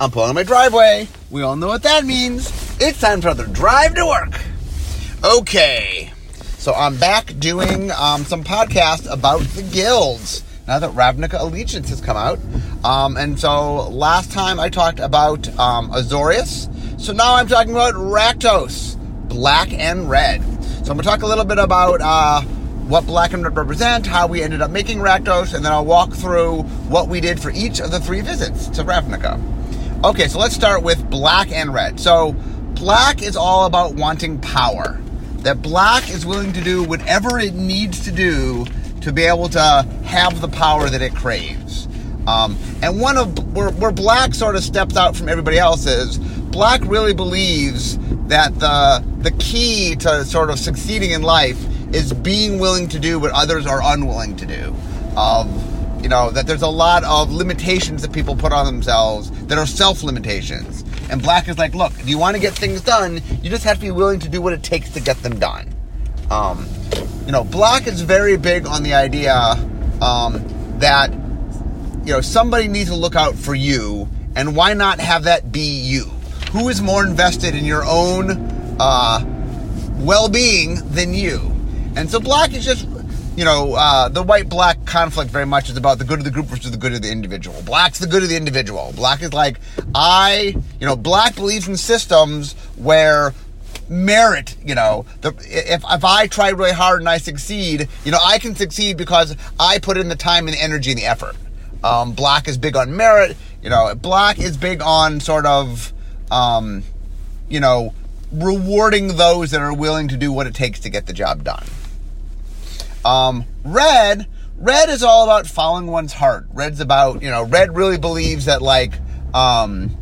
I'm pulling in my driveway. We all know what that means. It's time for another drive to work. Okay, so I'm back doing um, some podcast about the guilds now that Ravnica Allegiance has come out. Um, and so last time I talked about um, Azorius. So now I'm talking about Rakdos, black and red. So I'm going to talk a little bit about uh, what black and red represent, how we ended up making Rakdos, and then I'll walk through what we did for each of the three visits to Ravnica. Okay, so let's start with black and red. So black is all about wanting power. That black is willing to do whatever it needs to do to be able to have the power that it craves. Um, and one of where, where black sort of steps out from everybody else is black really believes that the the key to sort of succeeding in life is being willing to do what others are unwilling to do. Of you know that there's a lot of limitations that people put on themselves that are self limitations. And black is like, look, if you want to get things done, you just have to be willing to do what it takes to get them done. Um, you know, black is very big on the idea um, that you know somebody needs to look out for you, and why not have that be you? Who is more invested in your own uh, well-being than you? And so black is just, you know, uh, the white-black conflict very much is about the good of the group versus the good of the individual. Black's the good of the individual. Black is like, I, you know, black believes in systems where merit, you know, the, if, if I try really hard and I succeed, you know, I can succeed because I put in the time and the energy and the effort. Um, black is big on merit, you know, black is big on sort of, um, you know, rewarding those that are willing to do what it takes to get the job done. Um, red, red is all about following one's heart. Red's about, you know, red really believes that like, um,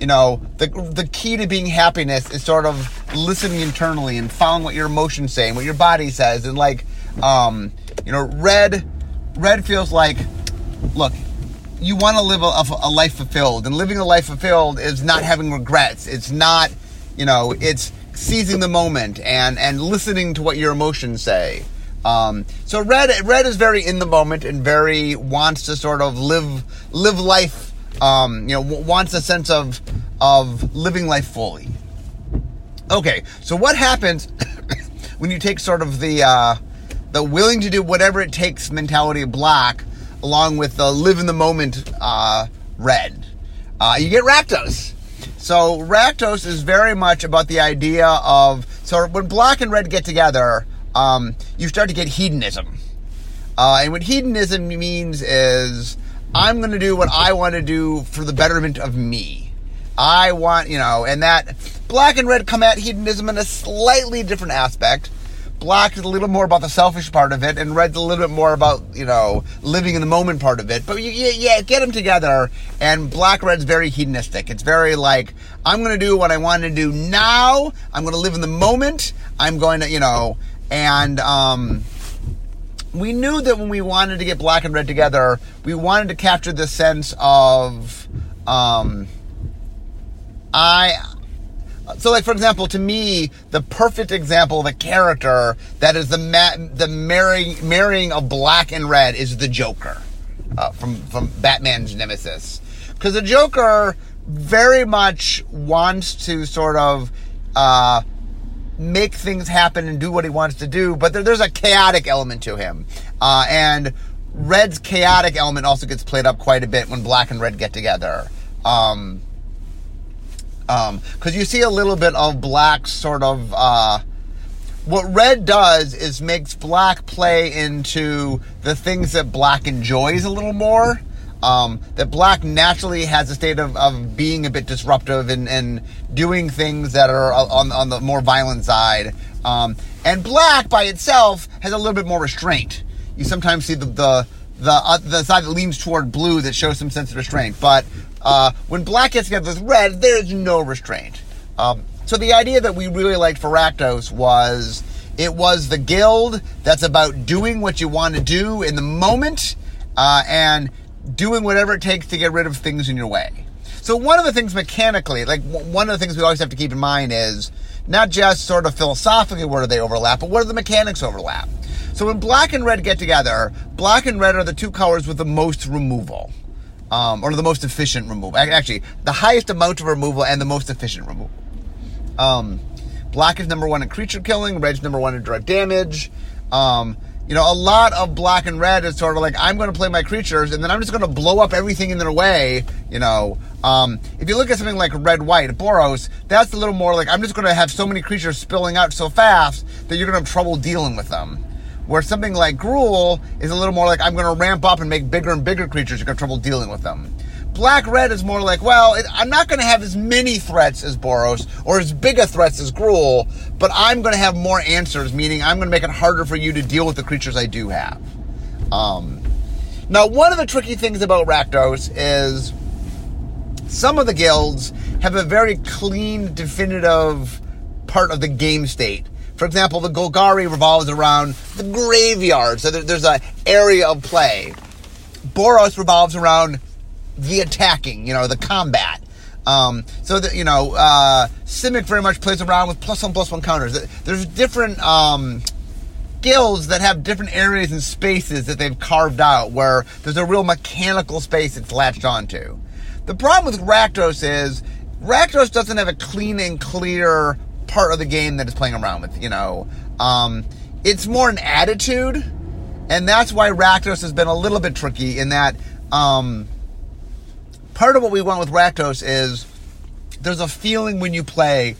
you know, the the key to being happiness is sort of listening internally and following what your emotions say and what your body says and like, um, you know, red, red feels like, look, you want to live a, a life fulfilled, and living a life fulfilled is not having regrets. It's not, you know, it's seizing the moment and and listening to what your emotions say. Um, so red red is very in the moment and very wants to sort of live live life. Um, you know, wants a sense of of living life fully. Okay, so what happens when you take sort of the uh, the willing to do whatever it takes mentality of black, along with the live in the moment uh, red? Uh, you get Rakdos. So Rakdos is very much about the idea of so when black and red get together, um, you start to get hedonism. Uh, and what hedonism means is I'm going to do what I want to do for the betterment of me. I want, you know, and that black and red come at hedonism in a slightly different aspect. Black is a little more about the selfish part of it, and red's a little bit more about, you know, living in the moment part of it. But you, you, yeah, get them together, and black red's very hedonistic. It's very like, I'm going to do what I want to do now. I'm going to live in the moment. I'm going to, you know, and um, we knew that when we wanted to get black and red together, we wanted to capture the sense of um, I. So, like for example, to me, the perfect example of a character that is the ma- the marrying marrying of black and red is the Joker uh, from from Batman's nemesis, because the Joker very much wants to sort of. Uh, make things happen and do what he wants to do, but there, there's a chaotic element to him. Uh, and Red's chaotic element also gets played up quite a bit when Black and Red get together. Um, um, cause you see a little bit of Black's sort of, uh, what Red does is makes Black play into the things that Black enjoys a little more. Um, that black naturally has a state of, of being a bit disruptive and, and doing things that are on, on the more violent side. Um, and black by itself has a little bit more restraint. You sometimes see the the the, uh, the side that leans toward blue that shows some sense of restraint. But uh, when black gets together with red, there's no restraint. Um, so the idea that we really liked for Rakdos was it was the guild that's about doing what you want to do in the moment uh, and doing whatever it takes to get rid of things in your way. So one of the things mechanically, like one of the things we always have to keep in mind is not just sort of philosophically where do they overlap, but where do the mechanics overlap. So when black and red get together, black and red are the two colors with the most removal. um, or the most efficient removal. Actually, the highest amount of removal and the most efficient removal. Um, black is number one in creature killing. Red's number one in direct damage. Um, you know, a lot of black and red is sort of like I'm going to play my creatures, and then I'm just going to blow up everything in their way. You know, um, if you look at something like red white Boros, that's a little more like I'm just going to have so many creatures spilling out so fast that you're going to have trouble dealing with them. Where something like Gruul is a little more like I'm going to ramp up and make bigger and bigger creatures. You're going to have trouble dealing with them. Black red is more like, well, it, I'm not going to have as many threats as Boros or as big a threats as Gruul, but I'm going to have more answers, meaning I'm going to make it harder for you to deal with the creatures I do have. Um, now, one of the tricky things about Rakdos is some of the guilds have a very clean, definitive part of the game state. For example, the Golgari revolves around the graveyard, so there's an area of play. Boros revolves around the attacking, you know, the combat. Um, so that you know, uh, Simic very much plays around with plus one plus one counters. There's different um, guilds that have different areas and spaces that they've carved out where there's a real mechanical space it's latched onto. The problem with Rakdos is Rakdos doesn't have a clean and clear part of the game that it's playing around with. You know, um, it's more an attitude, and that's why Rakdos has been a little bit tricky in that. Um, part of what we want with Rakdos is there's a feeling when you play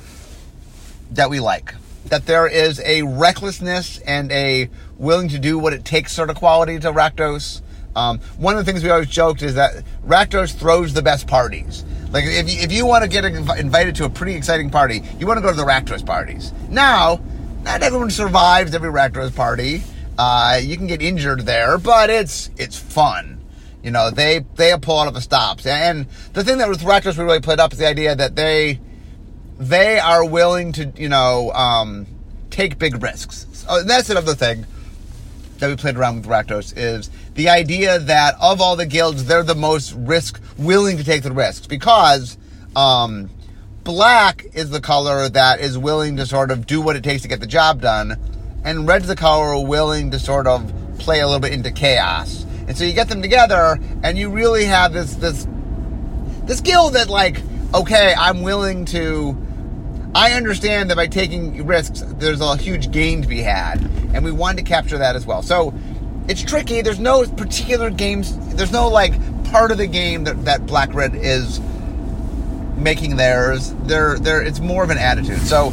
that we like. That there is a recklessness and a willing to do what it takes sort of quality to Rakdos. Um, one of the things we always joked is that Rakdos throws the best parties. Like if you, if you want to get invited to a pretty exciting party, you want to go to the Rakdos parties. Now, not everyone survives every Rakdos party. Uh, you can get injured there, but it's it's fun. You know, they they out of the stops. And the thing that with Rakdos we really played up is the idea that they they are willing to, you know, um, take big risks. So that's another thing that we played around with Rakdos is the idea that of all the guilds, they're the most risk willing to take the risks because um, black is the color that is willing to sort of do what it takes to get the job done, and red's the color willing to sort of play a little bit into chaos. And so you get them together, and you really have this this this skill that like, okay, I'm willing to. I understand that by taking risks, there's a huge gain to be had, and we wanted to capture that as well. So it's tricky. There's no particular games. There's no like part of the game that that Black Red is making theirs. They're, they're, it's more of an attitude. So,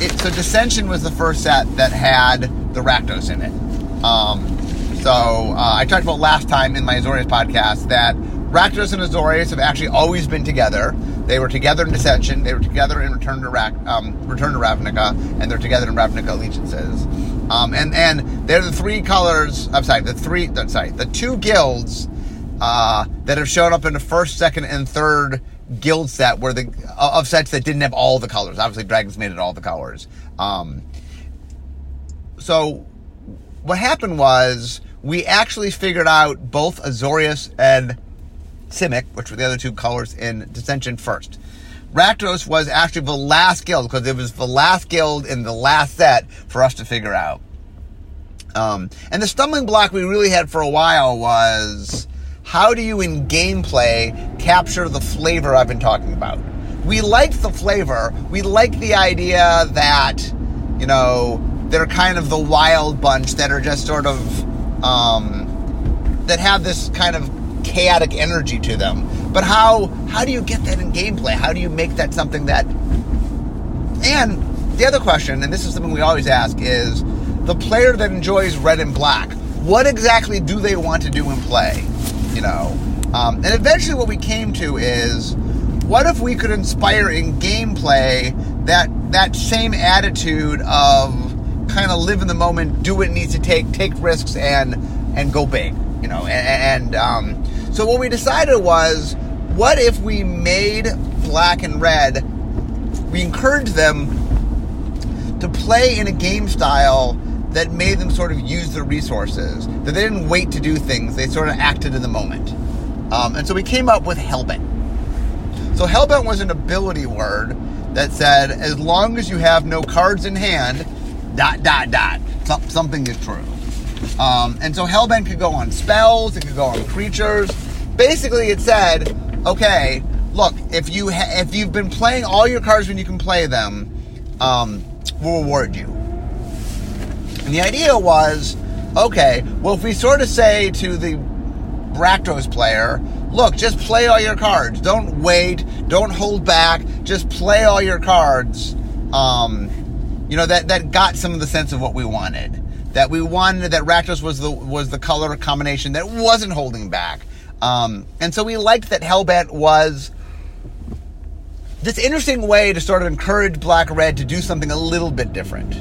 it, so Dissension was the first set that had the Rakdos in it. Um, so uh, I talked about last time in my Azorius podcast that Rakdos and Azorius have actually always been together. They were together in Dissension. They were together in Return to Rak- um, Return to Ravnica, and they're together in Ravnica Allegiances. Um, and and they're the three colors. I'm sorry, the three. Sorry, the two guilds uh, that have shown up in the first, second, and third guild set were the of sets that didn't have all the colors. Obviously, Dragon's Maze it all the colors. Um, so what happened was we actually figured out both Azorius and Simic, which were the other two colors in Dissension first. Rakdos was actually the last guild because it was the last guild in the last set for us to figure out. Um, and the stumbling block we really had for a while was how do you in gameplay capture the flavor I've been talking about? We liked the flavor. We liked the idea that, you know, they're kind of the wild bunch that are just sort of um, that have this kind of chaotic energy to them. But how how do you get that in gameplay? How do you make that something that? And the other question, and this is something we always ask, is the player that enjoys red and black. What exactly do they want to do in play? You know, um, and eventually what we came to is, what if we could inspire in gameplay that that same attitude of kind of live in the moment, do what it needs to take, take risks, and and go big. You know, and, and um, so what we decided was, what if we made black and red? We encouraged them to play in a game style that made them sort of use their resources. That they didn't wait to do things; they sort of acted in the moment. Um, and so we came up with hellbent. So hellbent was an ability word that said, as long as you have no cards in hand, dot dot dot. something is true. Um, and so Hellbent could go on spells, it could go on creatures. basically it said, okay, look, if you ha- if you've been playing all your cards when you can play them, um, we'll reward you. And the idea was, okay, well, if we sort of say to the Rakdos player, look, just play all your cards. Don't wait. Don't hold back. Just play all your cards. Um, you know that that got some of the sense of what we wanted. That we wanted that Rakdos was the was the color combination that wasn't holding back. Um, and so we liked that Hellbent was this interesting way to sort of encourage Black Red to do something a little bit different.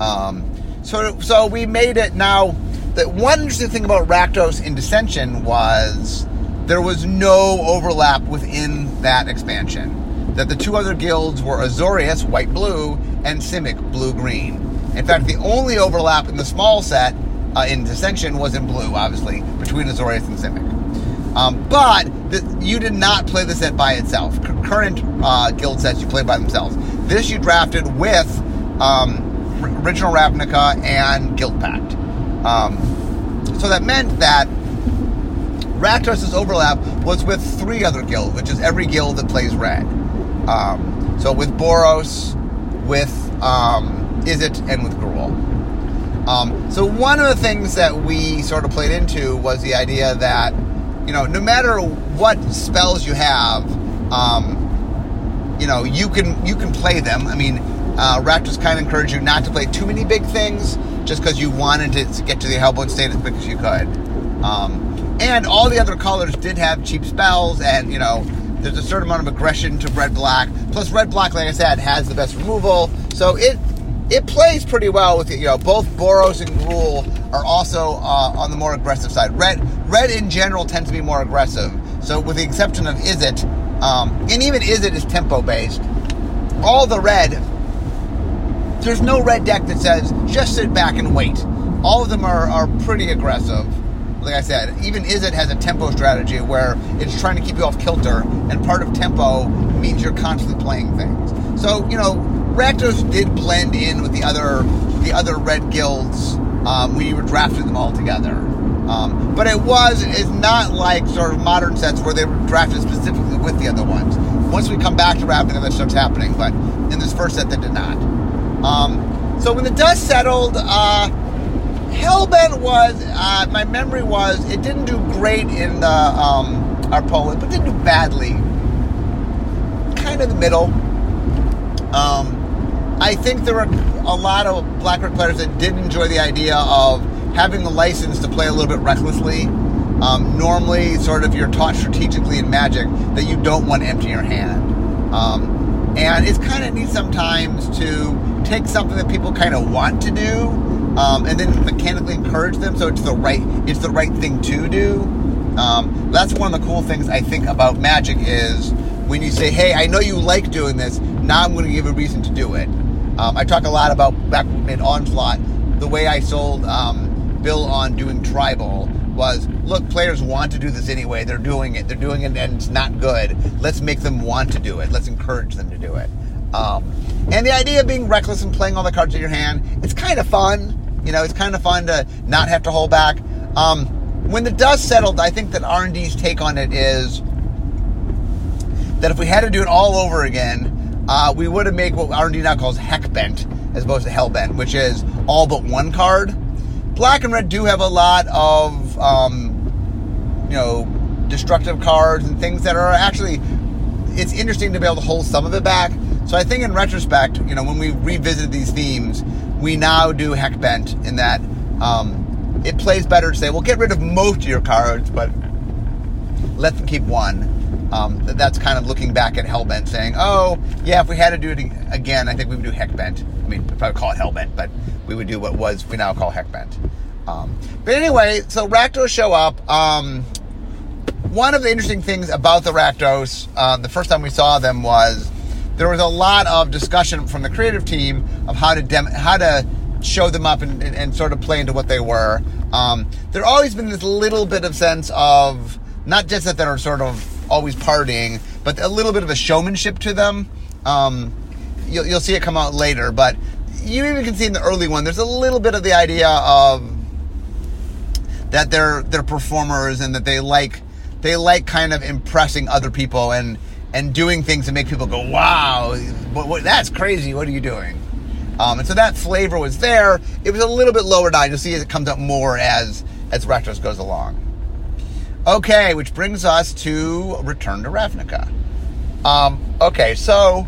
Um, so so we made it now. That one interesting thing about Rakdos in Dissension was there was no overlap within that expansion that the two other guilds were Azorius, white blue, and Simic, blue green. In fact, the only overlap in the small set uh, in Dissension was in blue, obviously, between Azorius and Simic. Um, but the, you did not play the set by itself. C- current uh, guild sets you play by themselves. This you drafted with um, r- original Ravnica and Guildpact. Um, so that meant that Rakdos' overlap was with three other guilds, which is every guild that plays red. Um, so with Boros, with um, Izzet, and with Gruul. Um, so one of the things that we sort of played into was the idea that, you know, no matter what spells you have, um, you know, you can you can play them. I mean, uh, Rakdos kind of encouraged you not to play too many big things, just because you wanted to get to the Hellbent state as quick as you could. Um, and all the other colors did have cheap spells, and you know, there's a certain amount of aggression to red black. Plus, red black, like I said, has the best removal, so it it plays pretty well with you know both Boros and Gruul are also uh, on the more aggressive side. Red red in general tends to be more aggressive. So with the exception of Izzet, um, and even Izzet is tempo based. All the red, there's no red deck that says just sit back and wait. All of them are, are pretty aggressive. Like I said, even Izzet has a tempo strategy where it's trying to keep you off kilter, and part of tempo means you're constantly playing things. So you know, Rakdos did blend in with the other the other red guilds. Um, we were drafting them all together. Um, but it was it's not like sort of modern sets where they were drafted specifically with the other ones. Once we come back to Ravnica, that starts happening. But in this first set, they did not. Um, so when the dust settled, uh, Hellbent was uh, my memory was it didn't do great in the um, our polling, but didn't do badly. Kind of the middle. Um, I think there were a lot of Blackrock players that did enjoy the idea of having the license to play a little bit recklessly. Um, normally, sort of, you're taught strategically in Magic that you don't want empty your hand, um, and it's kind of neat sometimes to take something that people kind of want to do, um, and then mechanically encourage them so it's the right it's the right thing to do. Um, that's one of the cool things I think about Magic is when you say, "Hey, I know you like doing this. Now I'm going to give a reason to do it." Um, I talk a lot about back in Onslaught. The way I sold um, Bill on doing tribal was, look, players want to do this anyway. They're doing it. They're doing it, and it's not good. Let's make them want to do it. Let's encourage them to do it. Um, and the idea of being reckless and playing all the cards in your hand, it's kind of fun. You know, it's kind of fun to not have to hold back. Um, when the dust settled, I think that R&D's take on it is that if we had to do it all over again, uh, we would have made what R&D now calls heck bent as opposed to hell bent, which is all but one card. Black and red do have a lot of, um, you know, destructive cards and things that are actually. It's interesting to be able to hold some of it back. So I think in retrospect, you know, when we revisit these themes, we now do heck bent in that um, it plays better to say, well, get rid of most of your cards, but let them keep one. Um, that's kind of looking back at Hellbent, saying, "Oh, yeah, if we had to do it again, I think we would do Heckbent. I mean, I would call it Hellbent, but we would do what was we now call Heckbent." Um, but anyway, so Rakdos show up. Um, one of the interesting things about the Rakdos, uh, the first time we saw them was there was a lot of discussion from the creative team of how to dem- how to show them up and, and, and, sort of play into what they were. Um, there always been this little bit of sense of not just that they're sort of always partying, but a little bit of a showmanship to them. Um, you'll, you'll see it come out later, but you even can see in the early one, there's a little bit of the idea of that they're they're performers and that they like they like kind of impressing other people and and doing things to make people go, "Wow, what, what, that's crazy! What are you doing?" Um, and so that flavor was there. It was a little bit lower down. You'll see as it comes up more as as Rakdos goes along. Okay, which brings us to Return to Ravnica. Um, okay, so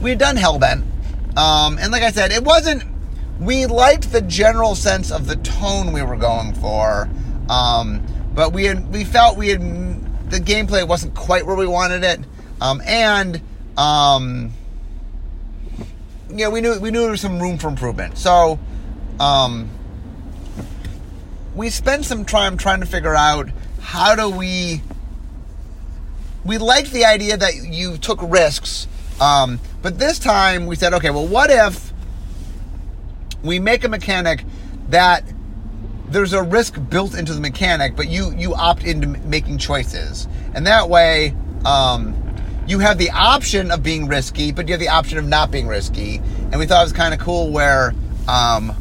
we had done Hellbent, um, and like I said, it wasn't. We liked the general sense of the tone we were going for, um, but we had we felt we had the gameplay wasn't quite where we wanted it, um, and um, we knew we knew there was some room for improvement. So um, we spent some time trying to figure out how do we. We liked the idea that you took risks, um, but this time we said, okay, well, what if we make a mechanic that there's a risk built into the mechanic, but you you opt into making choices, and that way um, you have the option of being risky, but you have the option of not being risky. And we thought it was kind of cool where um,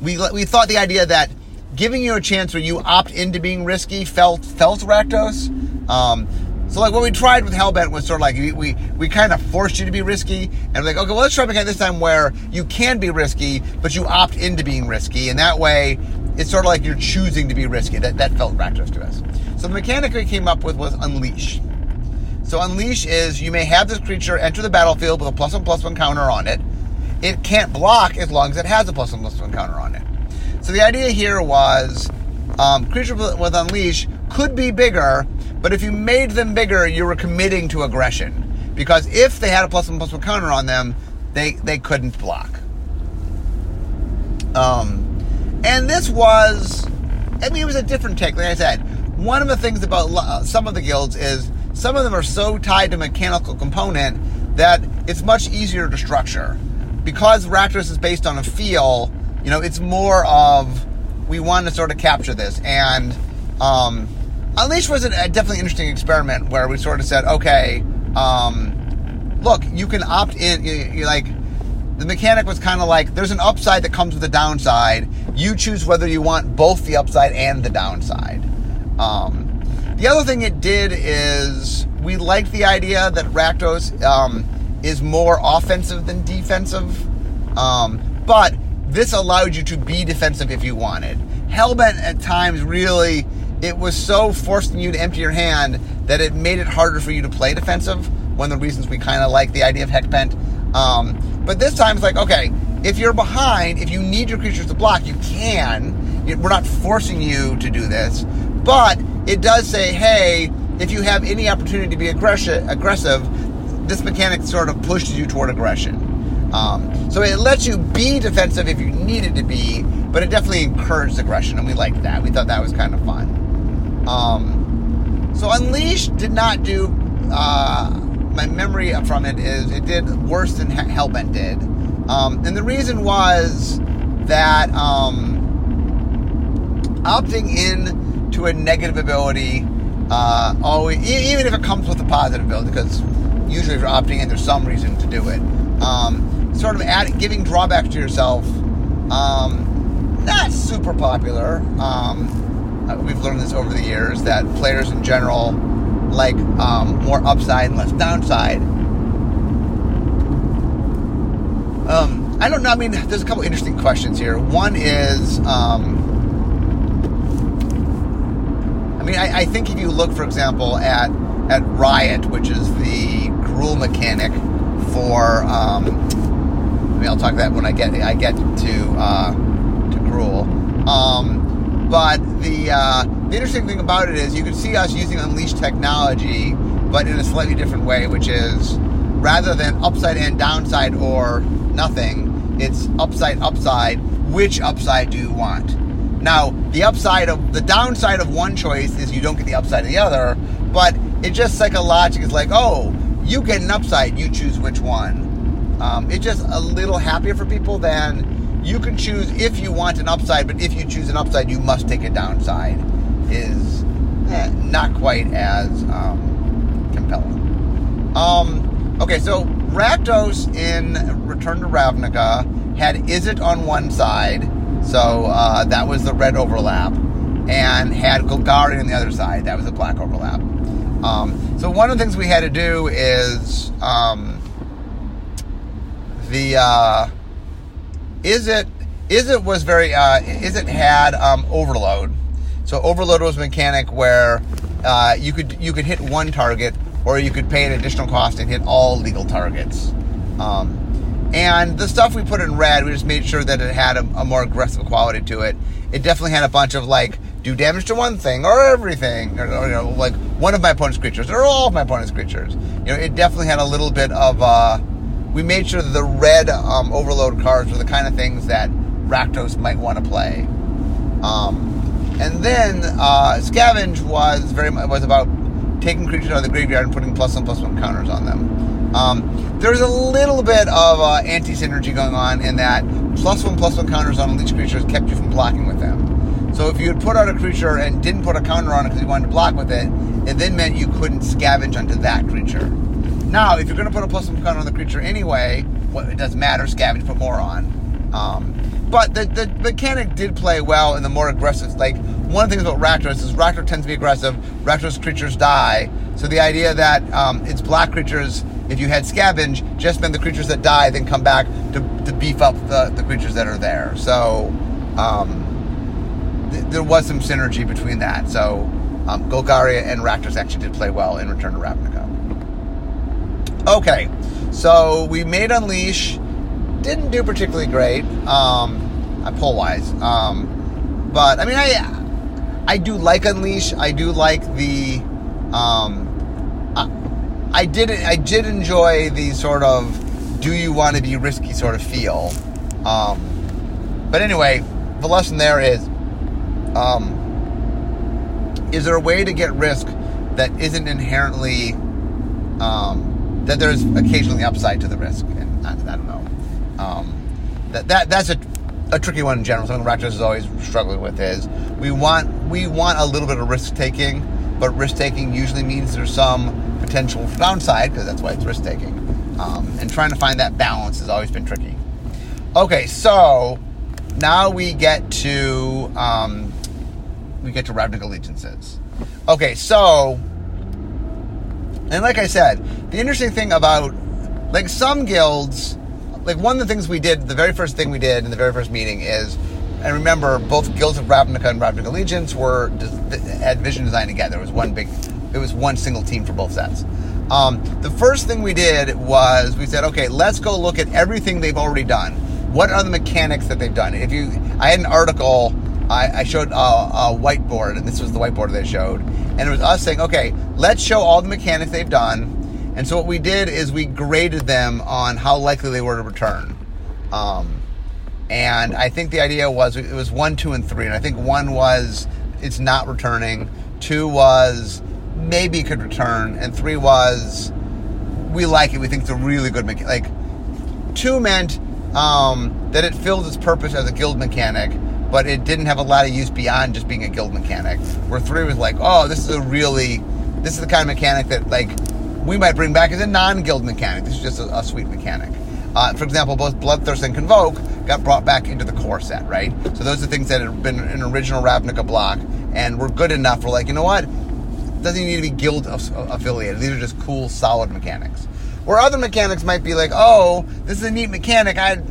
we we thought the idea that giving you a chance where you opt into being risky felt felt Rakdos. Um, so like what we tried with Hellbent was sort of like we we, we kind of forced you to be risky, and like okay, well let's try again this time where you can be risky, but you opt into being risky, and that way it's sort of like you're choosing to be risky. That that felt Rakdos to us. So the mechanic we came up with was Unleash. So Unleash is you may have this creature enter the battlefield with a plus one plus one counter on it. It can't block as long as it has a plus one plus one counter on it. So the idea here was um, creature with Unleash could be bigger, but if you made them bigger, you were committing to aggression. Because if they had a plus one plus one counter on them, they, they couldn't block. Um, and this was, I mean, it was a different take. Like I said, one of the things about uh, some of the guilds is some of them are so tied to mechanical component that it's much easier to structure. Because Rakdos is based on a feel, you know, it's more of we want to sort of capture this. And um, Unleash was a, a definitely interesting experiment where we sort of said, okay, um, look, you can opt in. You, you like the mechanic was kind of like there's an upside that comes with a downside. You choose whether you want both the upside and the downside. Um, the other thing it did is we liked the idea that Rakdos um, is more offensive than defensive, um, but this allowed you to be defensive if you wanted. Hellbent at times really it was so forcing you to empty your hand that it made it harder for you to play defensive. One of the reasons we kind of like the idea of Heckbent. Um, but this time it's like, okay, if you're behind, if you need your creatures to block, you can. We're not forcing you to do this. But it does say, hey, if you have any opportunity to be aggressive, this mechanic sort of pushes you toward aggression. Um, so it lets you be defensive if you needed to be, but it definitely encouraged aggression, and we liked that. We thought that was kind of fun. Um, so Unleash did not do. Uh, my memory from it is it did worse than Hellbent did, um, and the reason was that um, opting in to a negative ability, uh, always even if it comes with a positive ability, because usually if you're opting in, there's some reason to do it. Um, sort of add, giving drawbacks to yourself. Um, not super popular. Um, uh, we've learned this over the years that players in general like um, more upside and less downside. Um, I don't know. I mean, there's a couple interesting questions here. One is, um, I mean, I, I, think if you look, for example, at at Riot, which is the Gruul mechanic for, um, I mean, I'll talk that when I get I get to uh, to Gruul. Um, but the, uh, the interesting thing about it is you can see us using Unleashed technology, but in a slightly different way, which is rather than upside and downside or nothing, it's upside, upside. Which upside do you want? Now, the upside of the downside of one choice is you don't get the upside of the other, but it just psychologically is like, oh, you get an upside, you choose which one. Um, it's just a little happier for people than you can choose if you want an upside, but if you choose an upside, you must take a downside. Is eh, not quite as um, compelling. Um, okay, so Rakdos in Return to Ravnica had Izzet on one side, So uh, that was the red overlap, and had Golgari on the other side. That was the black overlap. Um, so one of the things we had to do is um, the uh, Izzet is it was very uh, Izzet had um, overload. So overload was a mechanic where uh, you could you could hit one target, or you could pay an additional cost and hit all legal targets. Um, and the stuff we put in red, we just made sure that it had a, a, more aggressive quality to it. It definitely had a bunch of like do damage to one thing or everything, or, or you know, like one of my opponent's creatures or all of my opponent's creatures. You know, it definitely had a little bit of. Uh, we made sure the red um, overload cards were the kind of things that Rakdos might want to play. Um, and then uh, Scavenge was very was about taking creatures out of the graveyard and putting plus one plus one counters on them. Um, there's a little bit of uh, anti synergy going on in that plus one plus one counters on each creatures kept you from blocking with them. So if you had put out a creature and didn't put a counter on it because you wanted to block with it, it then meant you couldn't scavenge onto that creature. Now, if you're going to put a plus one counter on the creature anyway, well, it doesn't matter. Scavenge put more on. Um, but the, the mechanic did play well in the more aggressive. Like one of the things about Rakdos is Rakdos tends to be aggressive. Rakdos creatures die. So the idea that um, it's black creatures, if you had scavenge, just meant the creatures that die then come back to, to beef up the, the creatures that are there. So um, th- there was some synergy between that. So um, Golgari and Rakdos actually did play well in Return to Ravnica. Okay, so we made Unleash. Didn't do particularly great. Um, pull wise. Um, but I mean, I I do like Unleash. I do like the. Um, I, I did I did enjoy the sort of do you want to be risky sort of feel. Um, but anyway, the lesson there is. Um, is there a way to get risk that isn't inherently um, that there's occasionally upside to the risk? And I, I don't know. Um, that, that that's a a tricky one in general. Something Rakdos is always struggling with is we want we want a little bit of risk taking, but risk taking usually means there's some potential downside because that's why it's risk taking. Um, and trying to find that balance has always been tricky. Okay, so now we get to um, we get to Ravnica allegiances. Okay, so and like I said, the interesting thing about like some guilds like one of the things we did, the very first thing we did in the very first meeting is, and remember, both Guilds of Ravnica and Ravnica Allegiance were had vision design together. It was one big, it was one single team for both sets. Um, the first thing we did was we said, okay, let's go look at everything they've already done. What are the mechanics that they've done? If you, I had an article, I, I showed a, a whiteboard, and this was the whiteboard they showed, and it was us saying, okay, let's show all the mechanics they've done and so what we did is we graded them on how likely they were to return. Um, and I think the idea was it was one, two, and three. And I think one was it's not returning. Two was maybe could return, and three was we like it. We think it's a really good mechanic. Like two meant um, that it filled its purpose as a guild mechanic, but it didn't have a lot of use beyond just being a guild mechanic. Where three was like, oh, this is a really this is the kind of mechanic that like we might bring back as a non-guild mechanic. This is just a, a sweet mechanic. Uh, for example, both Bloodthirst and Convoke got brought back into the core set, right? So those are things that had been an original Ravnica block and were good enough. We're like, you know what? doesn't need to be guild affiliated. These are just cool, solid mechanics. Where other mechanics might be like, oh, this is a neat mechanic. I,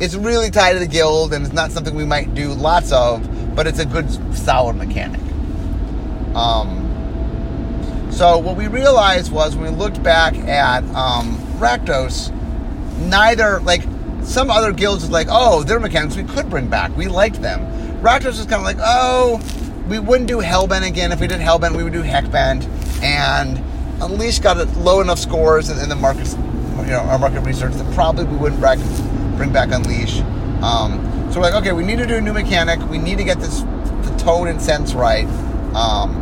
it's really tied to the guild, and it's not something we might do lots of, but it's a good, solid mechanic. Um, so what we realized was when we looked back at um, Rakdos, neither like some other guilds is like, oh, their mechanics we could bring back. We liked them. Rakdos was kind of like, oh, we wouldn't do Hellbent again. If we did Hellbent, we would do Heckbent. And Unleash got low enough scores in, in the market, you know, our market research that probably we wouldn't bring, bring back Unleash. Um, so we're like, okay, we need to do a new mechanic. We need to get this the tone and sense right. Um,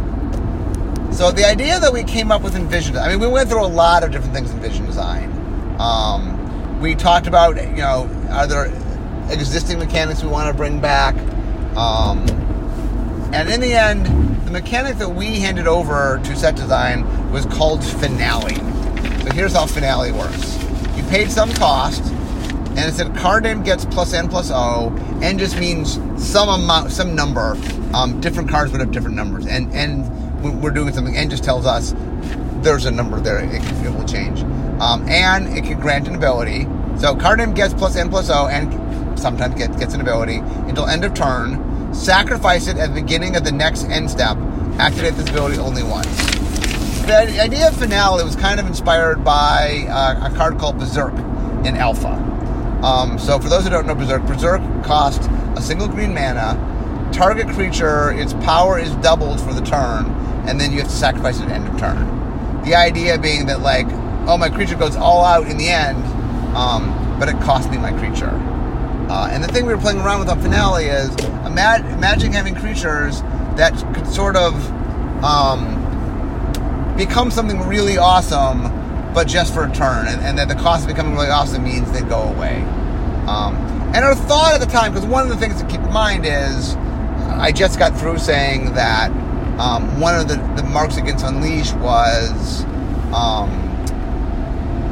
so the idea that we came up with in vision, I mean, we went through a lot of different things in vision design. Um, we talked about, you know, are there existing mechanics we want to bring back? Um, and in the end, the mechanic that we handed over to set design was called finale. So here's how finale works. You paid some cost, and it said card name gets plus N plus O. N just means some amount, some number. Um, different cards would have different numbers, and and we're doing something, and just tells us there's a number there. It, can, it will change. Um, and it can grant an ability. So card name gets plus N plus O, and sometimes gets gets an ability until end of turn. Sacrifice it at the beginning of the next end step. Activate this ability only once the idea of finale was kind of inspired by uh, a card called Berserk in Alpha. Um, so, for those who don't know Berserk, Berserk costs a single green mana. Target creature, its power is doubled for the turn, and then you have to sacrifice it at the end of turn. The idea being that, like, oh, my creature goes all out in the end, um, but it cost me my creature. Uh, and the thing we were playing around with on finale is ima- imagine having creatures that could sort of um, become something really awesome, but just for a turn, and, and that the cost of becoming really awesome means they go away. Um, and our thought at the time, because one of the things to keep in mind is, I just got through saying that um, one of the, the marks against Unleash was um,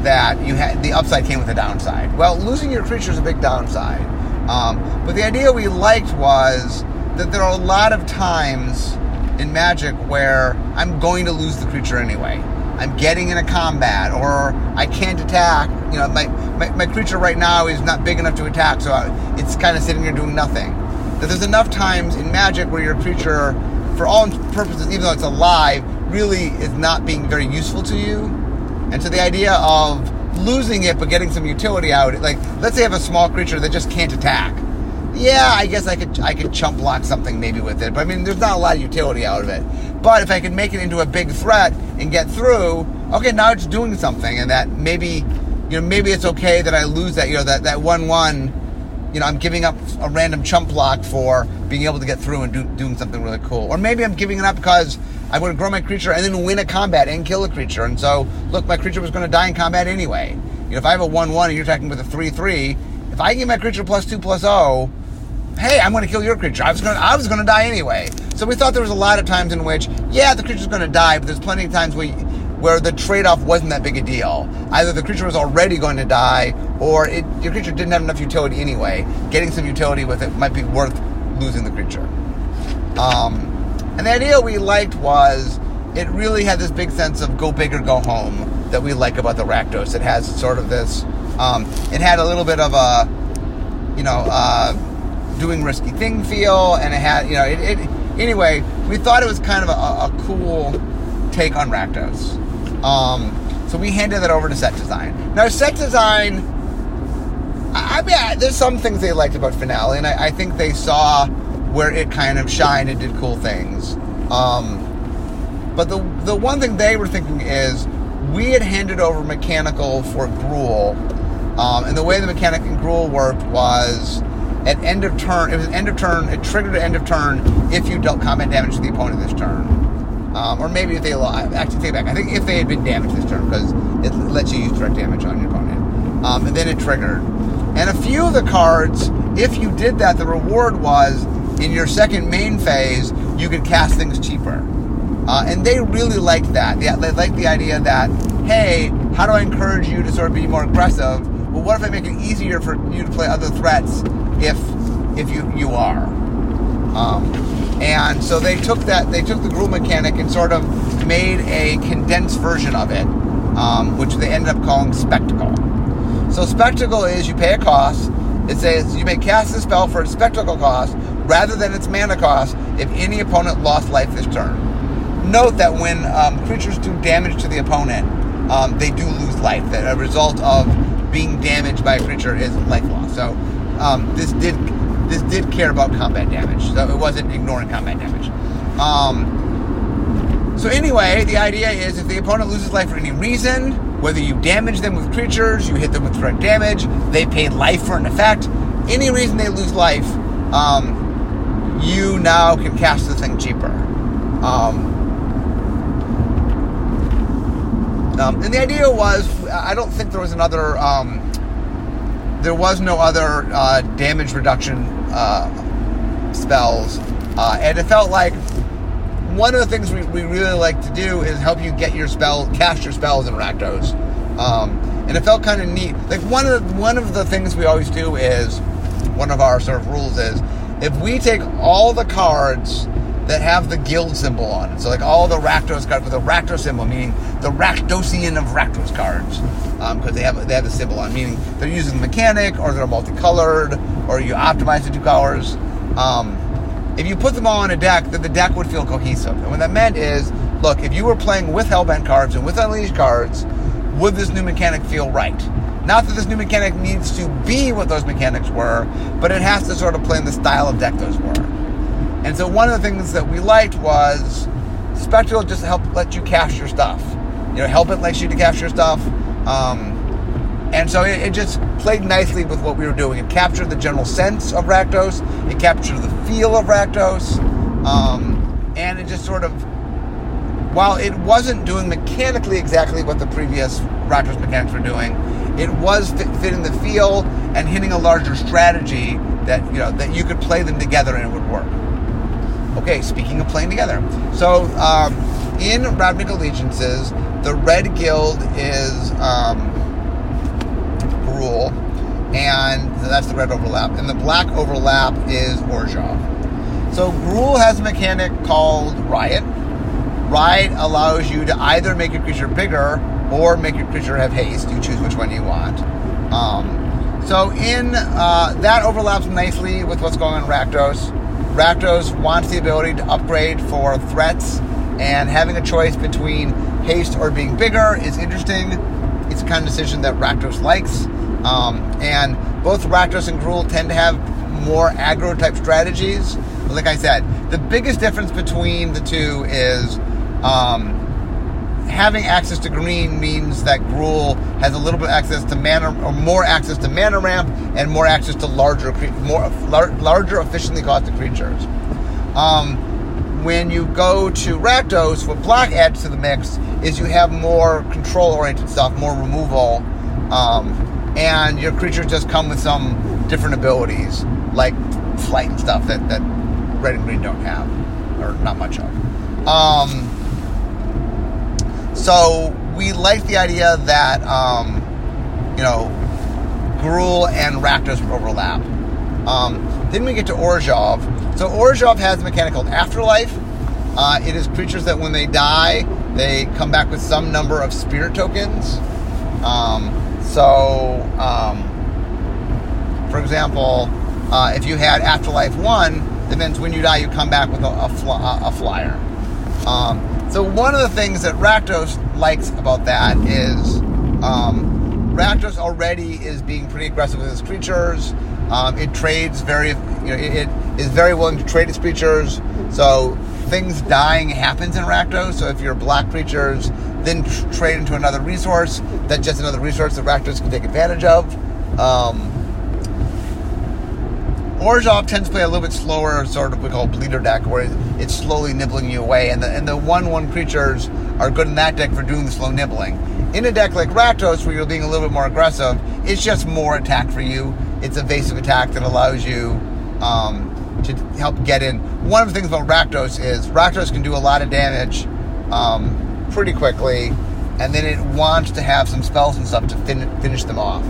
that you had the upside came with a downside. Well, losing your creature is a big downside. Um, but the idea we liked was that there are a lot of times in Magic where I'm going to lose the creature anyway. I'm getting in a combat, or I can't attack. You know, my, my, my creature right now is not big enough to attack, so it's kind of sitting here doing nothing. That there's enough times in Magic where your creature, for all purposes, even though it's alive, really is not being very useful to you. And so the idea of losing it but getting some utility out, like let's say I have a small creature that just can't attack yeah, I guess I could I could chump block something maybe with it. But I mean, there's not a lot of utility out of it. But if I can make it into a big threat and get through, okay, now it's doing something, and that maybe, you know, maybe it's okay that I lose that. You know, that that one one, you know, I'm giving up a random chump block for being able to get through and do, doing something really cool. Or maybe I'm giving it up because I want to grow my creature and then win a combat and kill a creature. And so, look, my creature was going to die in combat anyway. You know, if I have a one one and you're attacking with a three three, if I give my creature plus two 0, oh hey, I'm going to kill your creature. I was going to, I was going to die anyway. So we thought there was a lot of times in which, yeah, the creature's going to die, but there's plenty of times where, where the trade-off wasn't that big a deal. Either the creature was already going to die, or it, your creature didn't have enough utility anyway. Getting some utility with it might be worth losing the creature. Um, and the idea we liked was it really had this big sense of go big or go home that we like about the Rakdos. It has sort of this. Um, it had a little bit of a, you know, uh, doing risky thing feel, and it had, you know, it, it anyway, we thought it was kind of a, a cool take on Rakdos. Um, so we handed that over to set design. Now, set design, I, mean, there's some things they liked about Finale, and I, I, think they saw where it kind of shined and did cool things. Um, but the the one thing they were thinking is we had handed over mechanical for Gruul, um, and the way the mechanic in Gruul worked was at end of turn. It was end of turn. It triggered at end of turn if you dealt combat damage to the opponent this turn, um, or maybe if they actually take back. I think if they had been damaged this turn because it lets you use direct damage on your opponent, um, and then it triggered. And a few of the cards, if you did that, the reward was in your second main phase you could cast things cheaper. Uh, and they really liked that. Yeah, they liked the idea that, hey, how do I encourage you to sort of be more aggressive? Well, what if I make it easier for you to play other threats if if you you are. Um, and so they took that they took the Gruul mechanic and sort of made a condensed version of it, um, which they ended up calling Spectacle. So Spectacle is you pay a cost. It says you may cast a spell for its spectacle cost rather than its mana cost if any opponent lost life this turn. Note that when um, creatures do damage to the opponent, um, they do lose life. That a result of being damaged by a creature is life loss. So um, this did this did care about combat damage, so it wasn't ignoring combat damage. Um, so anyway, the idea is if the opponent loses life for any reason, whether you damage them with creatures, you hit them with direct damage, they paid life for an effect, any reason they lose life, um, you now can cast the thing cheaper. Um, um, and the idea was, I don't think there was another um, there was no other uh, damage reduction uh, spells, uh, and it felt like one of the things we, we really like to do is help you get your spell, cast your spells in Rakdos. Um, and it felt kind of neat. Like one of the, one of the things we always do is one of our sort of rules is if we take all the cards that have the guild symbol on it, so like all the Rakdos cards with a Rakdos symbol, meaning the Rakdosian of Rakdos cards, because um, they have they have the symbol on, meaning they're using the mechanic or they're multicolored or you optimize the two colors. Um, if you put them all on a deck, then the deck would feel cohesive. And what that meant is, look, if you were playing with Hellbent cards and with Unleashed cards, would this new mechanic feel right? Not that this new mechanic needs to be what those mechanics were, but it has to sort of play in the style of deck those were. And so one of the things that we liked was Spectacle just help let you cast your stuff. You know, help it likes you to cast your stuff. Um, and so it, it, just played nicely with what we were doing. It captured the general sense of Rakdos. It captured the feel of Rakdos. Um, and it just sort of while it wasn't doing mechanically exactly what the previous Rakdos mechanics were doing, it was fit, fitting the feel and hitting a larger strategy that you know that you could play them together and it would work. Okay, speaking of playing together, so um, in Ravnica Allegiances, the Red Guild is um, Gruul, and that's the red overlap, and the black overlap is Orzhov. So Gruul has a mechanic called Riot Riot allows you to either make your creature bigger or make your creature have haste. You choose which one you want. Um, so in uh, that overlaps nicely with what's going on in Rakdos. Rakdos wants the ability to upgrade for threats, and having a choice between haste or being bigger is interesting. It's a kind of decision that Rakdos likes. Um, and both Rakdos and Gruul tend to have more aggro type strategies. Like I said, the biggest difference between the two is um, having access to green means that Gruul has a little bit access to mana, or more access to mana ramp, and more access to larger, more larger, efficiently costed creatures. Um, when you go to Rakdos, what Black adds to the mix is you have more control-oriented stuff, more removal, um, and your creatures just come with some different abilities, like flight and stuff that, that red and green don't have, or not much of. Um, so we like the idea that, um, you know, Gruul and Rakdos overlap. Um, then we get to Orzhov. So Orzhov has a mechanic called Afterlife. Uh, it is creatures that when they die, they come back with some number of spirit tokens. Um, so, um, for example, uh, if you had Afterlife 1, that means when you die, you come back with a, a, fly, a flyer. Um, so one of the things that Rakdos likes about that is um, Rakdos already is being pretty aggressive with its creatures. Um, it trades very, you know, it, it is very willing to trade its creatures. So things dying happens in Rakdos. So if you're black creatures, then tr- trade into another resource. That's just another resource that Rakdos can take advantage of. Um, Orzhov tends to play a little bit slower, sort of what we call bleeder deck, where it's slowly nibbling you away, and the and the one one creatures are good in that deck for doing the slow nibbling. In a deck like Rakdos, where you're being a little bit more aggressive, it's just more attack for you. It's evasive attack that allows you um, to help get in. One of the things about Rakdos is Rakdos can do a lot of damage um, pretty quickly, and then it wants to have some spells and stuff to fin- finish them off.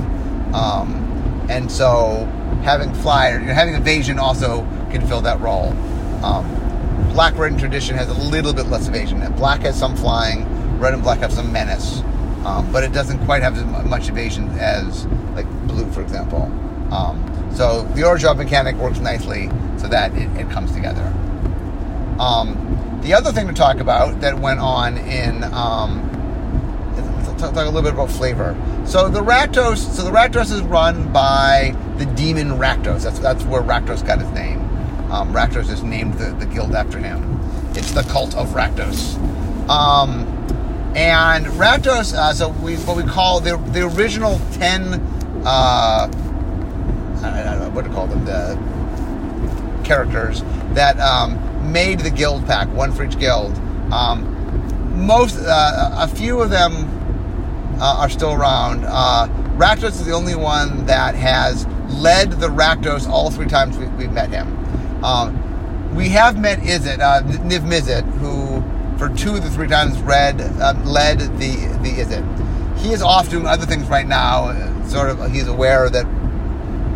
Um, and so having flyer, you know, having evasion also can fill that role. Um, black, red, and tradition has a little bit less evasion. Black has some flying, red and black have some menace, um, but it doesn't quite have as much evasion as like blue, for example. Um, so the Orzhov mechanic works nicely so that it, it comes together. Um, the other thing to talk about that went on in um, talk, talk, a little bit about flavor. So the Rakdos, so the Rakdos is run by the demon Rakdos. That's that's where Rakdos got his name. Um, Rakdos is named the, the guild after him. It's the cult of Rakdos. Um, and Rakdos, uh, so we what we call the the original ten. Uh, I don't know what to call them. The characters that um, made the Guildpact, one for each guild. Um, most, uh, a few of them uh, are still around. Uh, Rakdos is the only one that has led the Rakdos all three times we, have met him. Um, we have met Izzet, uh, Niv Mizzet, who for two of the three times read uh, led the the Izzet. he is off doing other things right now. Sort of, he's aware that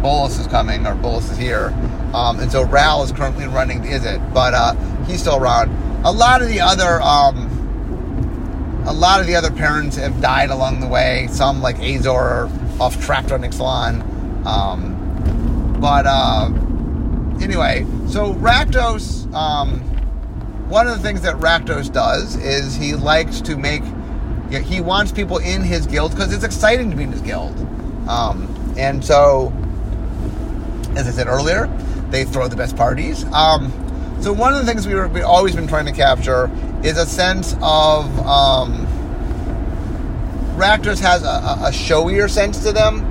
Bolas is coming or Bolas is here, um, and so Ral is currently running the Izzet, but uh, he's still around. A lot of the other, um, a lot of the other paruns have died along the way. Some like Azor off track on Ixalan, um, but uh, anyway, so Rakdos. Um, one of the things that Rakdos does is he likes to make he wants people in his guild because it's exciting to be in his guild. Um, and so, as I said earlier, they throw the best parties. Um, so one of the things we were we always been trying to capture is a sense of um, has a, a showier sense to them,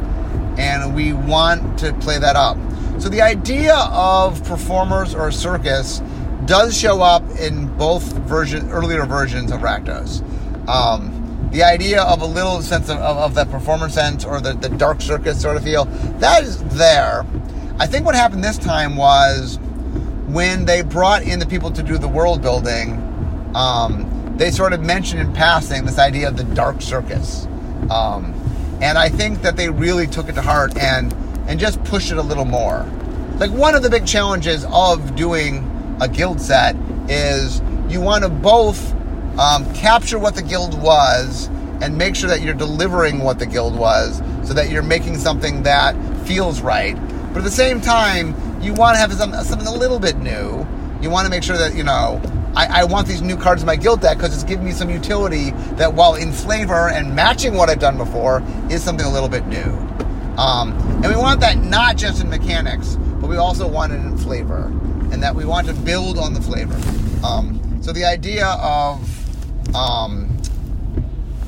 and we want to play that up. So the idea of performers or circus does show up in both version earlier versions of Rakdos. Um, the idea of a little sense of, of, of that performance sense or the, the dark circus sort of feel, that is there. I think what happened this time was when they brought in the people to do the world building, um, they sort of mentioned in passing this idea of the dark circus. Um, and I think that they really took it to heart and, and just pushed it a little more. Like one of the big challenges of doing a guild set is you want to both um, capture what the guild was and make sure that you're delivering what the guild was so that you're making something that feels right. But at the same time, you want to have some, something a little bit new. You want to make sure that, you know, I, I want these new cards in my guild deck because it's giving me some utility that, while in flavor and matching what I've done before, is something a little bit new. Um, and we want that not just in mechanics, but we also want it in flavor, and that we want to build on the flavor. Um, so the idea of um,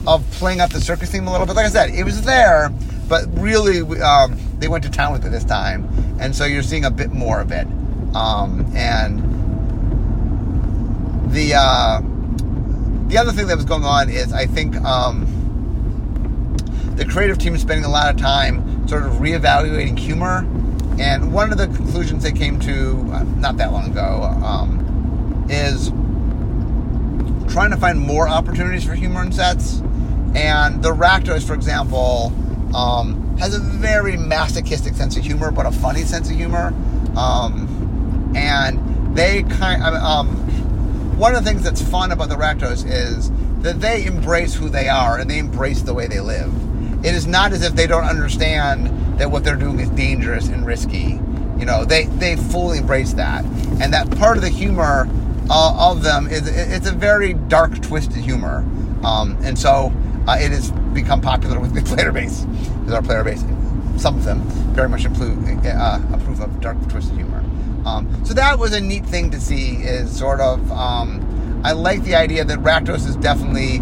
of playing up the circus theme a little bit. Like I said, it was there, but really um, they went to town with it this time, and so you're seeing a bit more of it. Um, and the uh, the other thing that was going on is I think um, the creative team is spending a lot of time sort of reevaluating humor. And one of the conclusions they came to uh, not that long ago um, is trying to find more opportunities for humor in sets. And the Rakdos, for example, um, has a very masochistic sense of humor, but a funny sense of humor. Um, and they kind of, um, one of the things that's fun about the Rakdos is that they embrace who they are and they embrace the way they live. It is not as if they don't understand that what they're doing is dangerous and risky. You know, they, they fully embrace that. And that part of the humor uh, of them is it's a very dark, twisted humor, um, and so uh, it has become popular with the player base. Because our player base, some of them, very much approve, uh, approve of dark, twisted humor. Um, so that was a neat thing to see. Is sort of um, I like the idea that Rakdos has definitely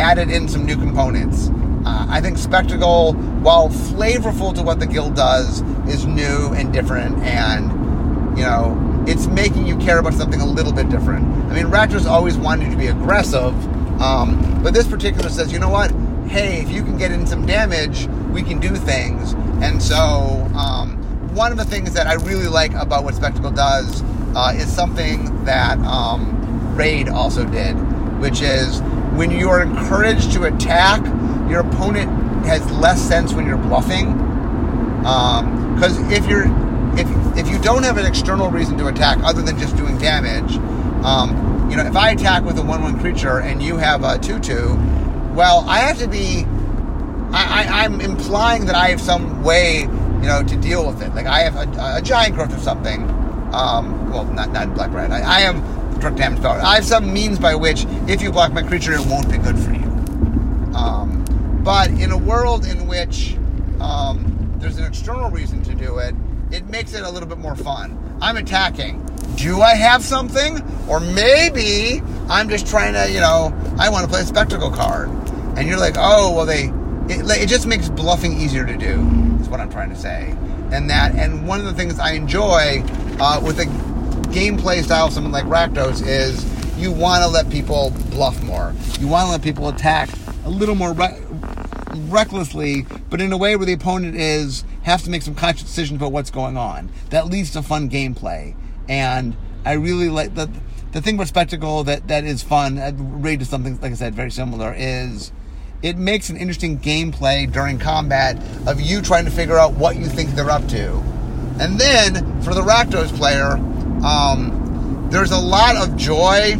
added in some new components. Uh, I think Spectacle, while flavorful to what the guild does, is new and different, and you know it's making you care about something a little bit different. I mean, Rakdos always wanted to be aggressive, um, but this particular says, you know what? Hey, if you can get in some damage, we can do things. And so, um, one of the things that I really like about what Spectacle does uh, is something that um, Raid also did, which is when you're encouraged to attack, your opponent has less sense when you're bluffing. Because um, if you're if if you don't have an external reason to attack other than just doing damage, um, you know, if I attack with a one-one creature and you have a two-two, well, I have to be. I, am implying that I have some way, you know, to deal with it. Like I have a, a giant growth or something. Um, well, not not black red. I, I am direct damage power. I have some means by which, if you block my creature, it won't be good for you. Um, but in a world in which um, there's an external reason to do it, it makes it a little bit more fun. I'm attacking. Do I have something? Or maybe I'm just trying to, you know, I want to play a spectacle card. And you're like, oh, well, they, it, it just makes bluffing easier to do, is what I'm trying to say. And that, and one of the things I enjoy uh, with a gameplay style something like Rakdos is you want to let people bluff more. You want to let people attack a little more re- recklessly, but in a way where the opponent is has to make some conscious decisions about what's going on. That leads to fun gameplay, and I really like the the thing about spectacle that that is fun. Raid to something like I said, very similar. Is it makes an interesting gameplay during combat of you trying to figure out what you think they're up to. And then for the Rakdos player, um, there's a lot of joy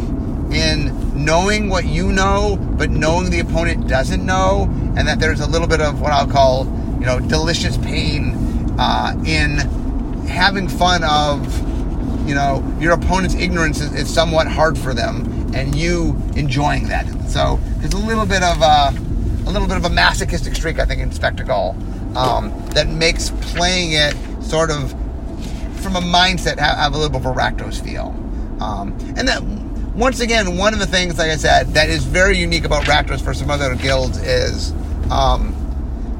in knowing what you know, but knowing the opponent doesn't know, and that there's a little bit of what I'll call, you know, delicious pain uh, in having fun of, you know, your opponent's ignorance is, is, somewhat hard for them, and you enjoying that. So there's a little bit of a, a little bit of a masochistic streak, I think, in Spectacle um, that makes playing it sort of from a mindset have, have a little bit of a Rakdos feel. Um, and that once again, one of the things, like I said, that is very unique about Rakdos for some other guilds is um,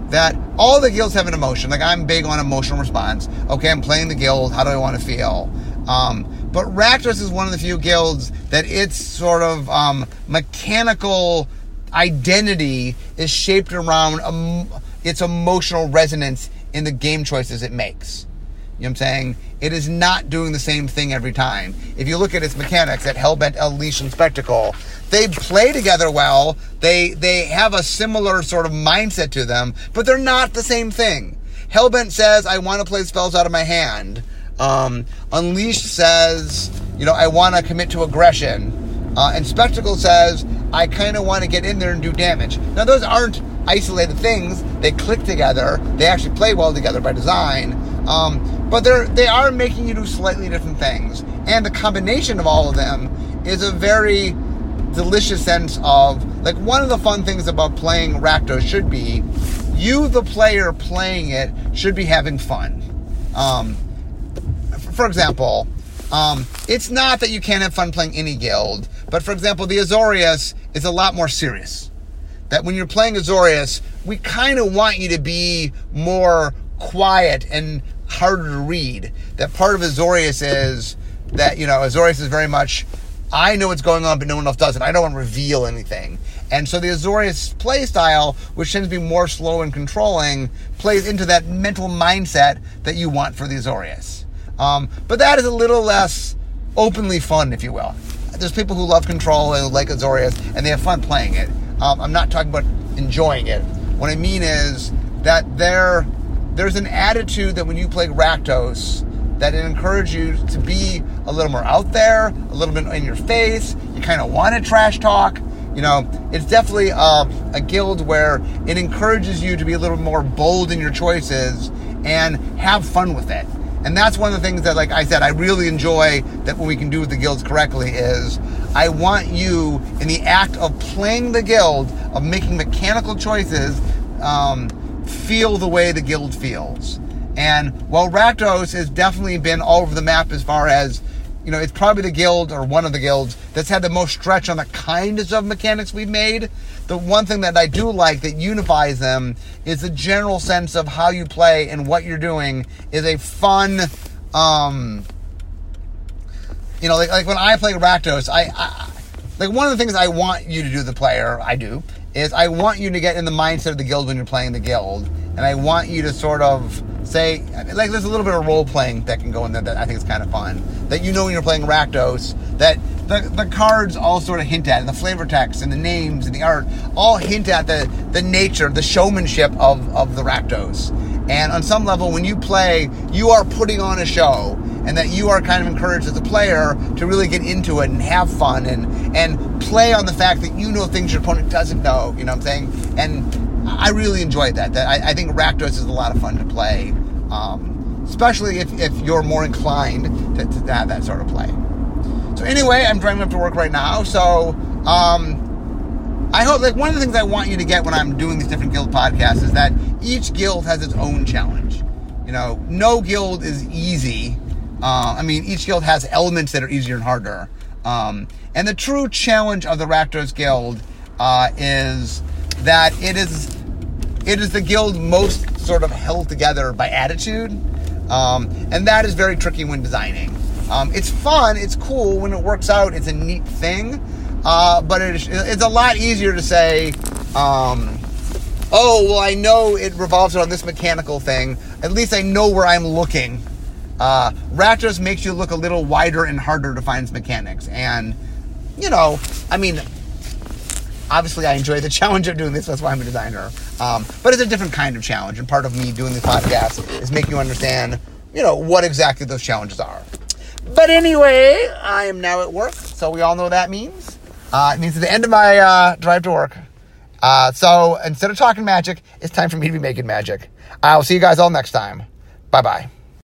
that all the guilds have an emotion. Like I'm big on emotional response. Okay, I'm playing the guild. How do I want to feel? Um, but Rakdos is one of the few guilds that its sort of um, mechanical identity is shaped around um, its emotional resonance in the game choices it makes. You know what I'm saying? It is not doing the same thing every time. If you look at its mechanics at Hellbent, Unleash, and Spectacle, they play together well. They they have a similar sort of mindset to them, but they're not the same thing. Hellbent says, "I want to play spells out of my hand." Um, Unleashed says, "You know, I want to commit to aggression," uh, and Spectacle says, "I kind of want to get in there and do damage." Now, those aren't isolated things. They click together. They actually play well together by design. Um, but they're they are making you do slightly different things, and the combination of all of them is a very delicious sense of like one of the fun things about playing Rakdos should be you, the player playing it, should be having fun. Um, for example, um, it's not that you can't have fun playing any guild, but for example, the Azorius is a lot more serious. That when you're playing Azorius, we kind of want you to be more quiet and harder to read. That part of Azorius is that, you know, Azorius is very much, I know what's going on, but no one else doesn't. I don't want to reveal anything. And so the Azorius play style, which tends to be more slow and controlling, plays into that mental mindset that you want for the Azorius. Um, but that is a little less openly fun, if you will. There's people who love control and like Azorius, and they have fun playing it. Um, I'm not talking about enjoying it. What I mean is that they're there's an attitude that when you play Rakdos, that it encourages you to be a little more out there, a little bit in your face. You kind of want to trash talk. You know, it's definitely a, a guild where it encourages you to be a little more bold in your choices and have fun with it. And that's one of the things that, like I said, I really enjoy that when we can do with the guilds correctly is I want you in the act of playing the guild, of making mechanical choices, um, feel the way the guild feels. And while Rakdos has definitely been all over the map as far as, you know, it's probably the guild or one of the guilds that's had the most stretch on the kinds of mechanics we've made. The one thing that I do like that unifies them is the general sense of how you play and what you're doing is a fun, um, you know, like, like when I play Rakdos, I, I, like one of the things I want you to do, the player, I do, is I want you to get in the mindset of the guild when you're playing the guild, and I want you to sort of say, like, there's a little bit of role playing that can go in there that I think is kind of fun. That you know when you're playing Rakdos, that the, the cards all sort of hint at, and the flavor text, and the names, and the art, all hint at the, the nature, the showmanship of, of the Rakdos. And on some level, when you play, you are putting on a show, and that you are kind of encouraged as a player to really get into it and have fun and and play on the fact that you know things your opponent doesn't know. You know what I'm saying? And I really enjoyed that. That I, I think Rakdos is a lot of fun to play, um, especially if, if you're more inclined to, to have that sort of play. So anyway, I'm driving up to work right now, so. Um, I hope like one of the things I want you to get when I'm doing these different guild podcasts is that each guild has its own challenge. You know, no guild is easy. Uh, I mean, each guild has elements that are easier and harder. Um, and the true challenge of the Rakdos Guild uh, is that it is it is the guild most sort of held together by attitude, um, and that is very tricky when designing. Um, it's fun, it's cool when it works out. It's a neat thing, uh, but it is, it's a lot easier to say. Um, oh well, I know it revolves around this mechanical thing. At least I know where I'm looking uh, makes you look a little wider and harder to find mechanics. And, you know, I mean, obviously I enjoy the challenge of doing this. That's why I'm a designer. Um, but it's a different kind of challenge, and part of me doing the podcast is making you understand, you know, what exactly those challenges are. But anyway, I am now at work, so we all know what that means. Uh, it means at the end of my uh, drive to work. Uh, so instead of talking magic, it's time for me to be making magic. I'll see you guys all next time. Bye bye.